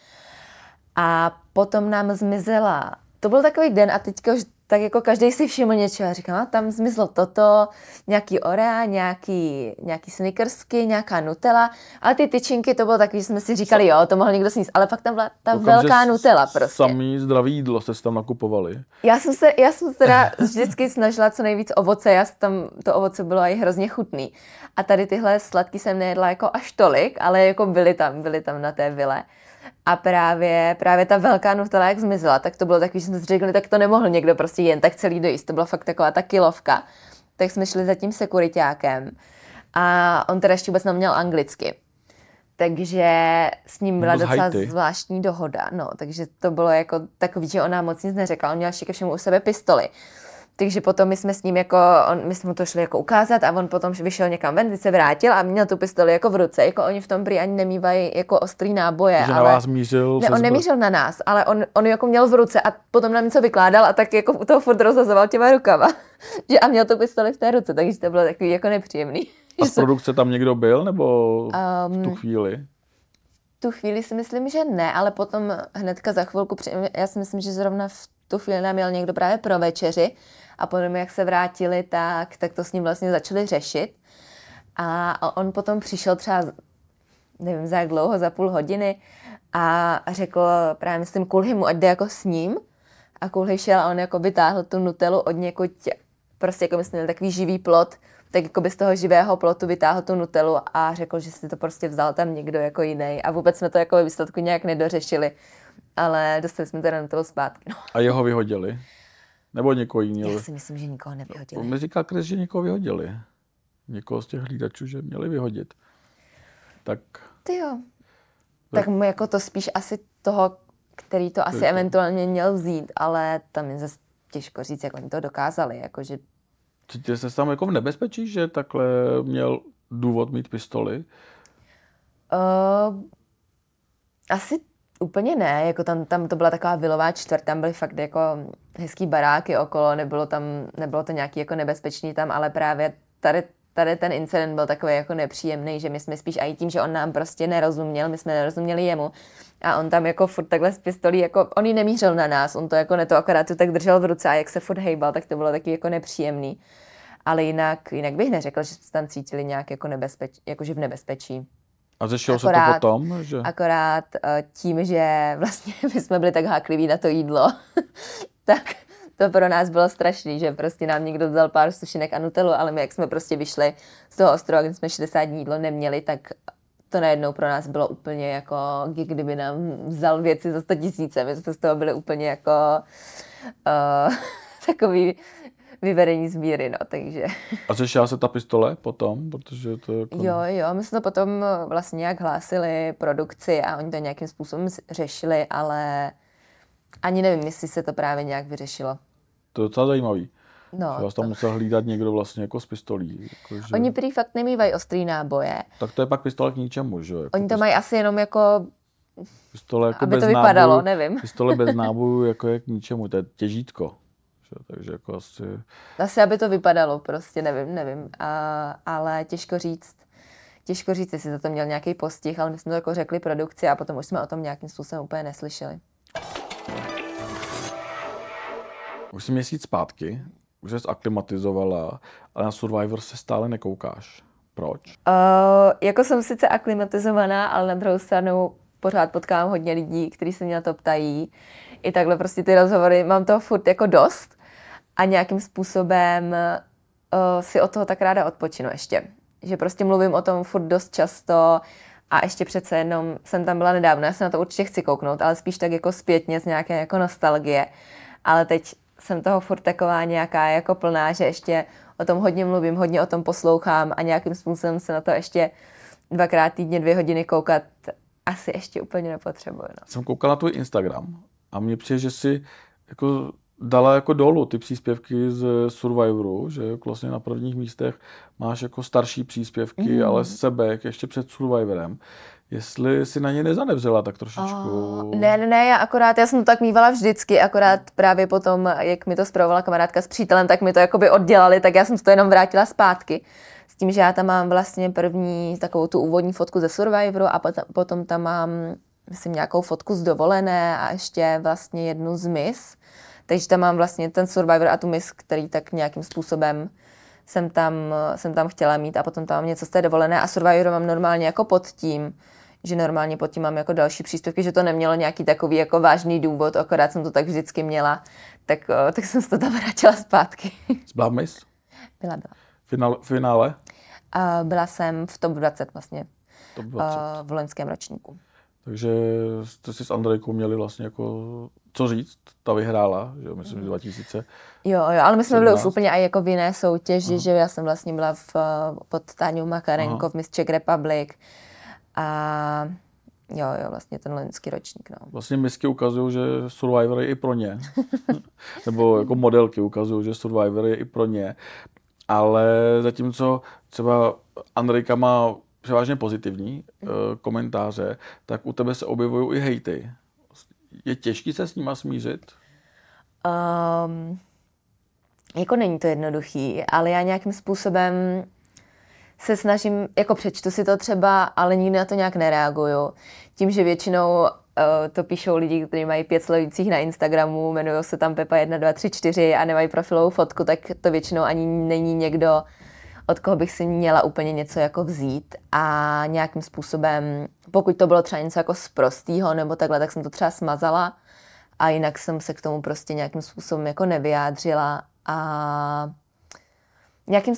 A potom nám zmizela. To byl takový den a teďka už tak jako každý si všiml a říkám, a tam zmizlo toto, nějaký Oreo, nějaký, nějaký snickersky, nějaká Nutella, ale ty tyčinky, to bylo takový, že jsme si říkali, jo, to mohl někdo sníst, ale pak tam byla ta Doufám, velká Nutella prostě. Samý zdravý jídlo jste tam nakupovali. Já jsem se, já jsem se teda vždycky snažila co nejvíc ovoce, já tam, to ovoce bylo i hrozně chutný. A tady tyhle sladky jsem nejedla jako až tolik, ale jako byly tam, byly tam na té vile. A právě, právě ta velká Nutella, jak zmizela, tak to bylo takový, že jsme si řekli, tak to nemohl někdo prostě jen tak celý dojíst. To byla fakt taková ta kilovka. Tak jsme šli za tím sekuritákem a on teda ještě vůbec neměl anglicky. Takže s ním byla docela zvláštní dohoda. No, takže to bylo jako takový, že on nám moc nic neřekla. On měl ještě ke všemu u sebe pistoli. Takže potom my jsme s ním jako, on, my jsme mu to šli jako ukázat a on potom vyšel někam ven, se vrátil a měl tu pistoli jako v ruce. Jako oni v tom prý ani nemývají jako ostrý náboje. Takže ale... na vás mířil? Ne, on nemířil na nás, ale on, on jako měl v ruce a potom nám něco vykládal a tak jako u toho furt rozhazoval těma rukama. že a měl tu pistoli v té ruce, takže to bylo takový jako nepříjemný. A z produkce tam někdo byl, nebo v tu um, chvíli? tu chvíli si myslím, že ne, ale potom hnedka za chvilku, já si myslím, že zrovna v tu chvíli nám měl někdo právě pro večeři a potom, jak se vrátili, tak, tak to s ním vlastně začali řešit. A on potom přišel třeba, nevím za jak dlouho, za půl hodiny a řekl právě myslím Kulhymu, ať jde jako s ním. A Kulhy šel a on jako vytáhl tu nutelu od někud, prostě jako myslím, takový živý plot, tak jako by z toho živého plotu vytáhl tu nutelu a řekl, že si to prostě vzal tam někdo jako jiný. A vůbec jsme to jako výsledku nějak nedořešili. Ale dostali jsme teda nutelu zpátky. No. A jeho vyhodili? Nebo někoho jiného? Já si myslím, že nikoho nevyhodili. Mi říká Chris, že někoho vyhodili. Někoho z těch hlídačů, že měli vyhodit. Tak... Ty jo. Tak mu jako to spíš asi toho, který to asi to. eventuálně měl vzít, ale tam je zase těžko říct, jak oni to dokázali. Jako, že... Cítíte se tam jako v nebezpečí, že takhle měl důvod mít pistoli? Uh, asi Úplně ne, jako tam, tam to byla taková vilová čtvrt, tam byly fakt jako hezký baráky okolo, nebylo tam, nebylo to nějaký jako nebezpečný tam, ale právě tady, tady ten incident byl takový jako nepříjemný, že my jsme spíš i tím, že on nám prostě nerozuměl, my jsme nerozuměli jemu a on tam jako furt takhle z pistolí, jako on ji nemířil na nás, on to jako ne to akorát tu tak držel v ruce a jak se furt hejbal, tak to bylo taky jako nepříjemný. Ale jinak, jinak bych neřekla, že jsme tam cítili nějak jako nebezpeč, jakože v nebezpečí. A řešilo akorát, se to potom? Že... Akorát eh, tím, že vlastně my jsme byli tak hákliví na to jídlo, tak to pro nás bylo strašný, že prostě nám někdo dal pár sušinek a nutelu, ale my jak jsme prostě vyšli z toho ostrova, kde jsme 60 dní jídlo neměli, tak to najednou pro nás bylo úplně jako, kdyby nám vzal věci za 100 tisíce. My jsme z toho byli úplně jako uh, takový vyvedení z míry, no, takže. A řešila se ta pistole potom, protože to jako... Jo, jo, my jsme to potom vlastně nějak hlásili produkci a oni to nějakým způsobem řešili, ale ani nevím, jestli se to právě nějak vyřešilo. To je docela zajímavý. No, že vás tam to... musel hlídat někdo vlastně jako s pistolí. Jako, že... Oni prý fakt nemývají ostrý náboje. Tak to je pak pistole k ničemu, že? Jako Oni to pistole. mají asi jenom jako Pistole jako aby bez to vypadalo, nábojů, nevím. Pistole bez nábojů jako je k ničemu, to je těžítko. Takže jako asi... Asi, aby to vypadalo, prostě nevím, nevím. A, ale těžko říct, těžko říct, jestli za to měl nějaký postih, ale my jsme to jako řekli produkci a potom už jsme o tom nějakým způsobem úplně neslyšeli. Už jsi měsíc zpátky, už jsi aklimatizovala, ale na Survivor se stále nekoukáš. Proč? Uh, jako jsem sice aklimatizovaná, ale na druhou stranu pořád potkám hodně lidí, kteří se mě na to ptají. I takhle prostě ty rozhovory, mám toho furt jako dost a nějakým způsobem uh, si od toho tak ráda odpočinu ještě. Že prostě mluvím o tom furt dost často a ještě přece jenom jsem tam byla nedávno, já se na to určitě chci kouknout, ale spíš tak jako zpětně z nějaké jako nostalgie. Ale teď jsem toho furt taková nějaká jako plná, že ještě o tom hodně mluvím, hodně o tom poslouchám a nějakým způsobem se na to ještě dvakrát týdně dvě hodiny koukat asi ještě úplně nepotřebuji. No. Jsem koukal na tvůj Instagram a mně přijde, že si jako dala jako dolů ty příspěvky z Survivoru, že vlastně na prvních místech máš jako starší příspěvky, mm. ale sebe ještě před Survivorem. Jestli si na ně nezanevřela tak trošičku. Oh, ne, ne, ne, já akorát, já jsem to tak mývala vždycky, akorát právě potom, jak mi to zpravovala kamarádka s přítelem, tak mi to jakoby oddělali, tak já jsem to jenom vrátila zpátky. S tím, že já tam mám vlastně první takovou tu úvodní fotku ze Survivoru a potom, potom tam mám, myslím, nějakou fotku z dovolené a ještě vlastně jednu z Miss. Takže tam mám vlastně ten Survivor a tu Miss, který tak nějakým způsobem jsem tam, jsem tam chtěla mít a potom tam mám něco z té dovolené a Survivor mám normálně jako pod tím, že normálně pod tím mám jako další příspěvky, že to nemělo nějaký takový jako vážný důvod, akorát jsem to tak vždycky měla, tak, tak jsem se to tam vrátila zpátky. Byla Miss? Byla, byla. Finál, finále? Uh, byla jsem v top 20 vlastně. Top 20. Uh, v loňském ročníku. Takže jste si s Andrejkou měli vlastně jako co říct, ta vyhrála, že jo, myslím, že 2000. Jo, jo, ale my jsme byli už úplně i jako v jiné soutěži, Aha. že já jsem vlastně byla v, pod Táňou Makarenko Aha. v Miss Czech Republic a jo, jo, vlastně ten loňský ročník, no. Vlastně misky ukazují, že Survivor je i pro ně. Nebo jako modelky ukazují, že Survivor je i pro ně. Ale zatímco třeba Andrejka má převážně pozitivní uh, komentáře, tak u tebe se objevují i hejty. Je těžké se s nima smířit? Um, jako není to jednoduchý, ale já nějakým způsobem se snažím, jako přečtu si to třeba, ale nikdy na to nějak nereaguju. Tím, že většinou uh, to píšou lidi, kteří mají pět sledujících na Instagramu, jmenují se tam Pepa 1, 2, 3, 4 a nemají profilovou fotku, tak to většinou ani není někdo, od koho bych si měla úplně něco jako vzít a nějakým způsobem, pokud to bylo třeba něco jako z prostýho nebo takhle, tak jsem to třeba smazala a jinak jsem se k tomu prostě nějakým způsobem jako nevyjádřila a nějakým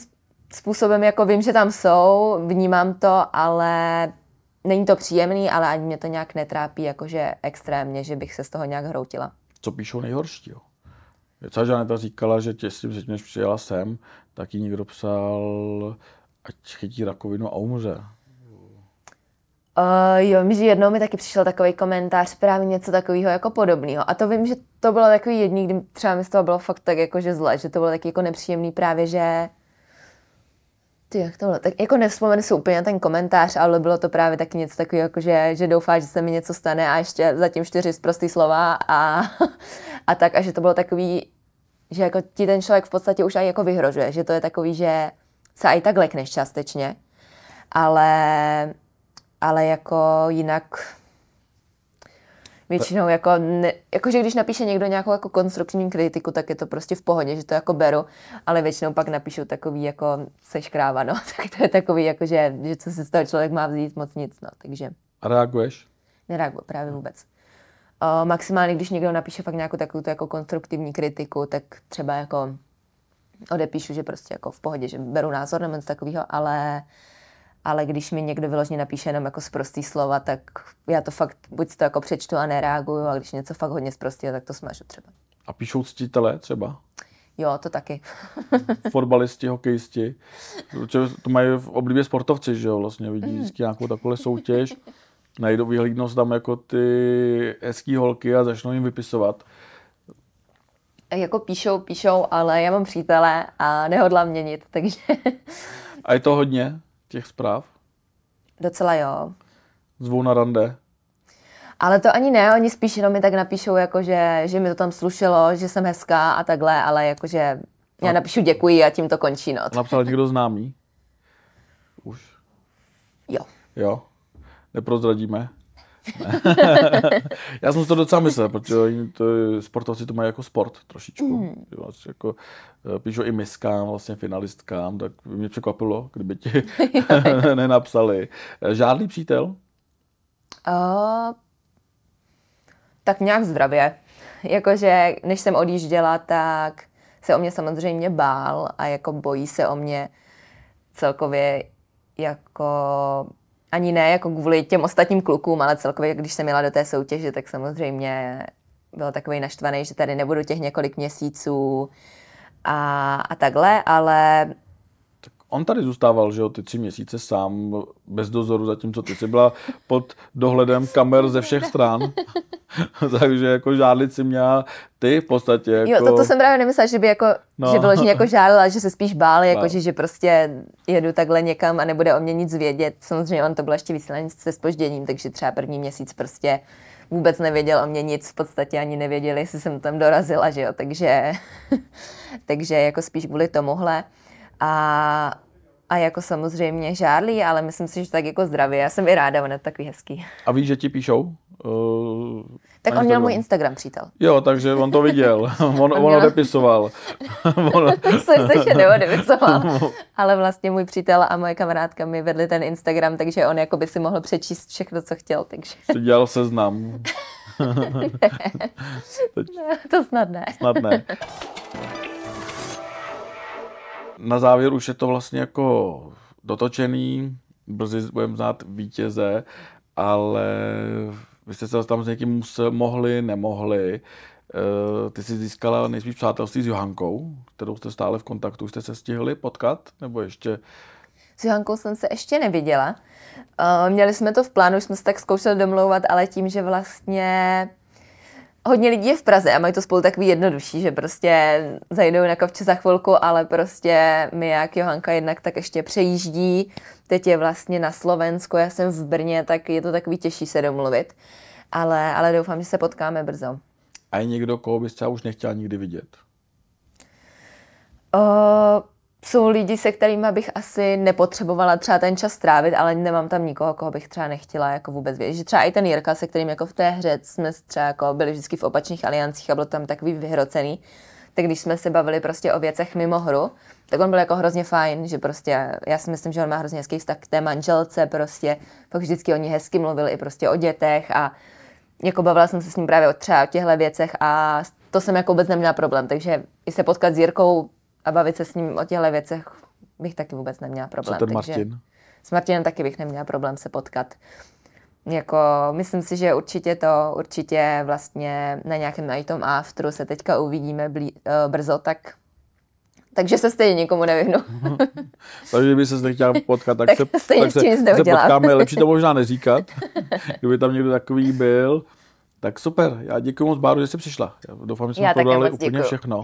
způsobem jako vím, že tam jsou, vnímám to, ale není to příjemný, ale ani mě to nějak netrápí jakože extrémně, že bych se z toho nějak hroutila. Co píšou nejhorší? Jo? Celá Žaneta říkala, že tě s tím, než přijela sem, tak jí někdo psal, ať chytí rakovinu a umře. Uh, jo, že jednou mi taky přišel takový komentář, právě něco takového jako podobného. A to vím, že to bylo takový jedný, kdy třeba mi z toho bylo fakt tak jako, že zle, že to bylo taky jako nepříjemný právě, že ty, jak to bylo? Tak jako nevzpomenu si úplně ten komentář, ale bylo to právě taky něco takového, jako že, že doufá, že se mi něco stane a ještě zatím čtyři zprostý slova a, a tak. A že to bylo takový, že jako ti ten člověk v podstatě už aj jako vyhrožuje, že to je takový, že se i tak lekneš částečně, ale, ale jako jinak většinou jako, ne, jako, že když napíše někdo nějakou jako konstruktivní kritiku, tak je to prostě v pohodě, že to jako beru, ale většinou pak napíšu takový jako seš kráva, no, tak to je takový jako, že, že co se z toho člověk má vzít, moc nic, no, takže. A reaguješ? Nereaguju právě vůbec. Uh, maximálně, když někdo napíše fakt nějakou takovou jako konstruktivní kritiku, tak třeba jako odepíšu, že prostě jako v pohodě, že beru názor nebo něco takového, ale ale když mi někdo vyložně napíše jenom jako zprostý slova, tak já to fakt buď to jako přečtu a nereaguju, a když něco fakt hodně zprostý, tak to smažu třeba. A píšou ctitele třeba? Jo, to taky. Fotbalisti, hokejisti. To mají v oblibě sportovci, že jo, vlastně vidí mm. vždycky nějakou takovou soutěž, najdou, vyhlídnou tam jako ty hezký holky a začnou jim vypisovat. Jako píšou, píšou, ale já mám přítele a nehodlám měnit, takže... a je to hodně? těch zpráv? Docela jo. Zvou na rande? Ale to ani ne, oni spíš jenom mi tak napíšou, jako že, že mi to tam slušelo, že jsem hezká a takhle, ale jakože já napíšu děkuji a tím to končí. No. Napsal někdo známý? Už? Jo. Jo? Neprozradíme? Já jsem si to docela myslel, protože to, sportovci to mají jako sport trošičku. Mm. Vlastně jako, eh, píšou i miskám, vlastně finalistkám, tak by mě překvapilo, kdyby ti nenapsali. Eh, žádný přítel? Uh, tak nějak zdravě. Jakože než jsem odjížděla, tak se o mě samozřejmě bál a jako bojí se o mě celkově jako ani ne jako kvůli těm ostatním klukům, ale celkově, když jsem jela do té soutěže, tak samozřejmě byl takový naštvaný, že tady nebudu těch několik měsíců a, a takhle, ale On tady zůstával, že jo, ty tři měsíce sám, bez dozoru, zatímco ty jsi byla pod dohledem kamer ze všech stran. Takže jako žádlit si měla ty v podstatě. Jako... Jo, to, to jsem právě nemyslela, že by jako, no. že vyloženě jako žádala, že se spíš báli, jako, no. že, že prostě jedu takhle někam a nebude o mě nic vědět. Samozřejmě on to bylo ještě vysílání se spožděním, takže třeba první měsíc prostě vůbec nevěděl o mě nic, v podstatě ani nevěděli, jestli jsem tam dorazila, že jo, takže, takže jako spíš kvůli tomuhle. A, a jako samozřejmě žárlí, ale myslím si, že tak jako zdravý. Já jsem i ráda, on je takový hezký. A víš, že ti píšou? Uh, tak on měl můj Instagram přítel. Jo, takže on to viděl. On, on, on odepisoval. on... jsem se ještě neodepisoval. Ale vlastně můj přítel a moje kamarádka mi vedli ten Instagram, takže on jako by si mohl přečíst všechno, co chtěl. Takže... Jsi dělal seznam. ne. Teď... To snad ne. Snad ne na závěr už je to vlastně jako dotočený, brzy budeme znát vítěze, ale vy jste se tam s někým musel, mohli, nemohli. Eh, ty jsi získala nejspíš přátelství s Johankou, kterou jste stále v kontaktu. Už jste se stihli potkat? Nebo ještě? S Johankou jsem se ještě neviděla. Eh, měli jsme to v plánu, jsme se tak zkoušeli domlouvat, ale tím, že vlastně hodně lidí je v Praze a mají to spolu takový jednodušší, že prostě zajdou na kovče za chvilku, ale prostě my jak Johanka jednak tak ještě přejíždí, teď je vlastně na Slovensku, já jsem v Brně, tak je to takový těžší se domluvit, ale, ale doufám, že se potkáme brzo. A je někdo, koho bys třeba už nechtěla nikdy vidět? Uh, jsou lidi, se kterými bych asi nepotřebovala třeba ten čas strávit, ale nemám tam nikoho, koho bych třeba nechtěla jako vůbec vědět. Že třeba i ten Jirka, se kterým jako v té hře jsme třeba jako byli vždycky v opačných aliancích a bylo tam takový vyhrocený, tak když jsme se bavili prostě o věcech mimo hru, tak on byl jako hrozně fajn, že prostě, já si myslím, že on má hrozně hezký vztah k té manželce, prostě, pak vždycky o ní hezky mluvil i prostě o dětech a jako bavila jsem se s ním právě o třeba o těchto věcech a to jsem jako vůbec neměla problém, takže i se potkat s Jirkou a bavit se s ním o těchto věcech bych taky vůbec neměla problém. Co ten Martin? s Martinem taky bych neměla problém se potkat. Jako, myslím si, že určitě to, určitě vlastně na nějakém na tom afteru se teďka uvidíme blí, uh, brzo, tak takže se stejně nikomu nevyhnu. Takže by se nechtěla potkat, tak, tak se, tak se, se potkáme. Lepší to možná neříkat, kdyby tam někdo takový byl. Tak super, já děkuji moc Báru, že jsi přišla. Já doufám, že jsme podali úplně děkuju. všechno.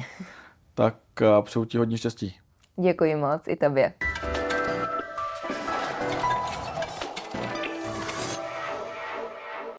Tak přeju ti hodně štěstí. Děkuji moc, i tobě.